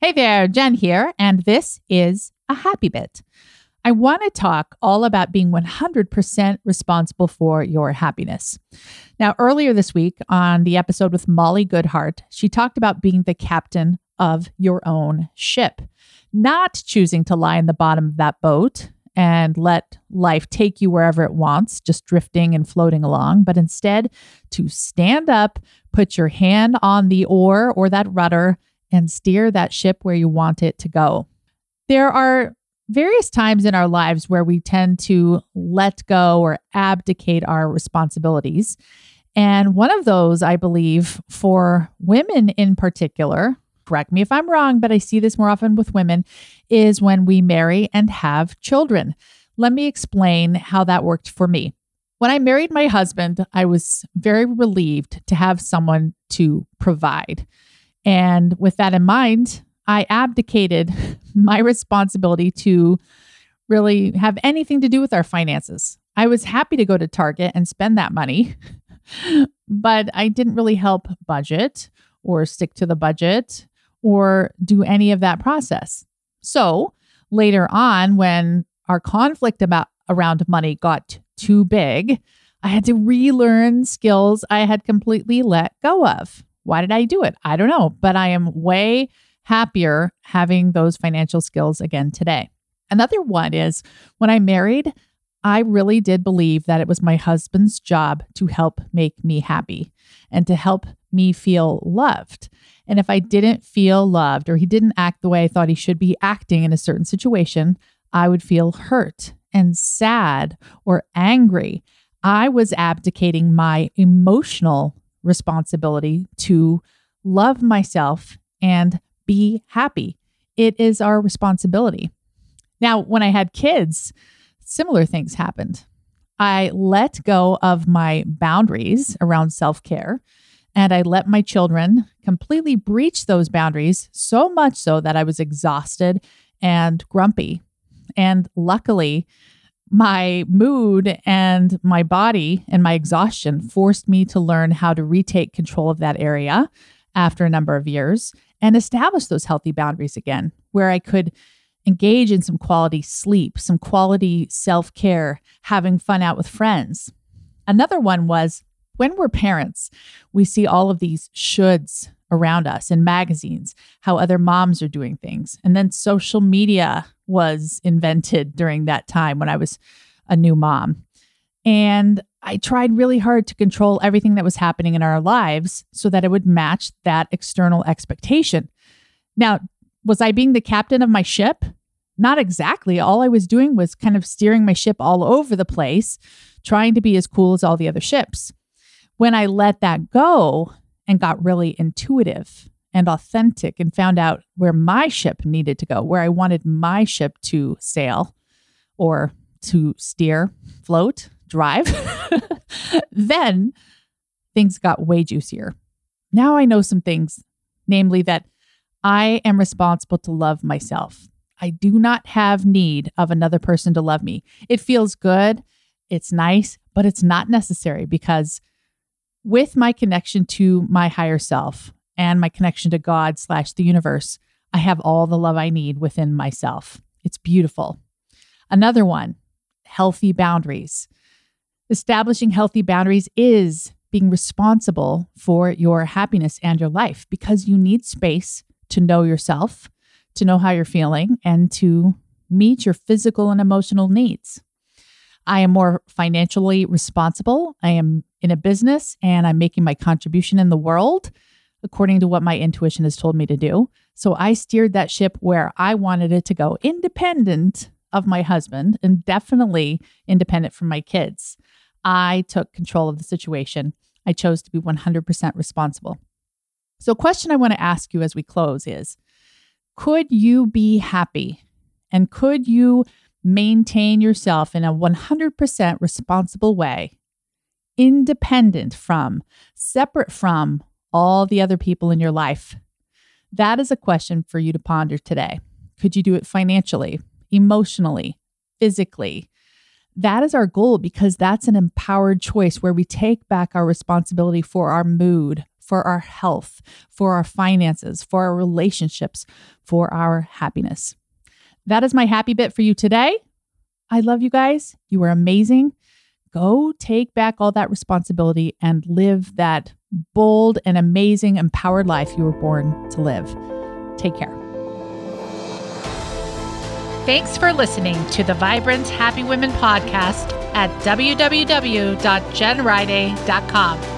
Hey there, Jen here, and this is a happy bit. I want to talk all about being 100% responsible for your happiness. Now, earlier this week on the episode with Molly Goodhart, she talked about being the captain of your own ship, not choosing to lie in the bottom of that boat and let life take you wherever it wants, just drifting and floating along, but instead to stand up, put your hand on the oar or that rudder, and steer that ship where you want it to go. There are various times in our lives where we tend to let go or abdicate our responsibilities. And one of those, I believe, for women in particular, correct me if I'm wrong, but I see this more often with women, is when we marry and have children. Let me explain how that worked for me. When I married my husband, I was very relieved to have someone to provide. And with that in mind, I abdicated my responsibility to really have anything to do with our finances. I was happy to go to Target and spend that money, but I didn't really help budget or stick to the budget or do any of that process. So later on, when our conflict about around money got too big, I had to relearn skills I had completely let go of. Why did I do it? I don't know, but I am way happier having those financial skills again today. Another one is when I married, I really did believe that it was my husband's job to help make me happy and to help me feel loved. And if I didn't feel loved or he didn't act the way I thought he should be acting in a certain situation, I would feel hurt and sad or angry. I was abdicating my emotional responsibility to love myself and be happy. It is our responsibility. Now, when I had kids, similar things happened. I let go of my boundaries around self care and I let my children completely breach those boundaries so much so that I was exhausted and grumpy. And luckily, my mood and my body and my exhaustion forced me to learn how to retake control of that area after a number of years and establish those healthy boundaries again, where I could engage in some quality sleep, some quality self care, having fun out with friends. Another one was when we're parents, we see all of these shoulds around us in magazines, how other moms are doing things. And then social media was invented during that time when I was a new mom. And I tried really hard to control everything that was happening in our lives so that it would match that external expectation. Now, was I being the captain of my ship? Not exactly. All I was doing was kind of steering my ship all over the place, trying to be as cool as all the other ships. When I let that go, and got really intuitive and authentic and found out where my ship needed to go, where I wanted my ship to sail or to steer, float, drive, then things got way juicier. Now I know some things, namely that I am responsible to love myself. I do not have need of another person to love me. It feels good, it's nice, but it's not necessary because with my connection to my higher self and my connection to God slash the universe, I have all the love I need within myself. It's beautiful. Another one, healthy boundaries. Establishing healthy boundaries is being responsible for your happiness and your life because you need space to know yourself, to know how you're feeling, and to meet your physical and emotional needs. I am more financially responsible. I am in a business and I'm making my contribution in the world according to what my intuition has told me to do. So I steered that ship where I wanted it to go, independent of my husband and definitely independent from my kids. I took control of the situation. I chose to be 100% responsible. So, a question I want to ask you as we close is Could you be happy? And could you maintain yourself in a 100% responsible way, independent from, separate from all the other people in your life? That is a question for you to ponder today. Could you do it financially, emotionally, physically? That is our goal because that's an empowered choice where we take back our responsibility for our mood, for our health, for our finances, for our relationships, for our happiness. That is my happy bit for you today. I love you guys. You are amazing. Go take back all that responsibility and live that bold and amazing, empowered life you were born to live. Take care. Thanks for listening to the Vibrant Happy Women podcast at www.jenriday.com.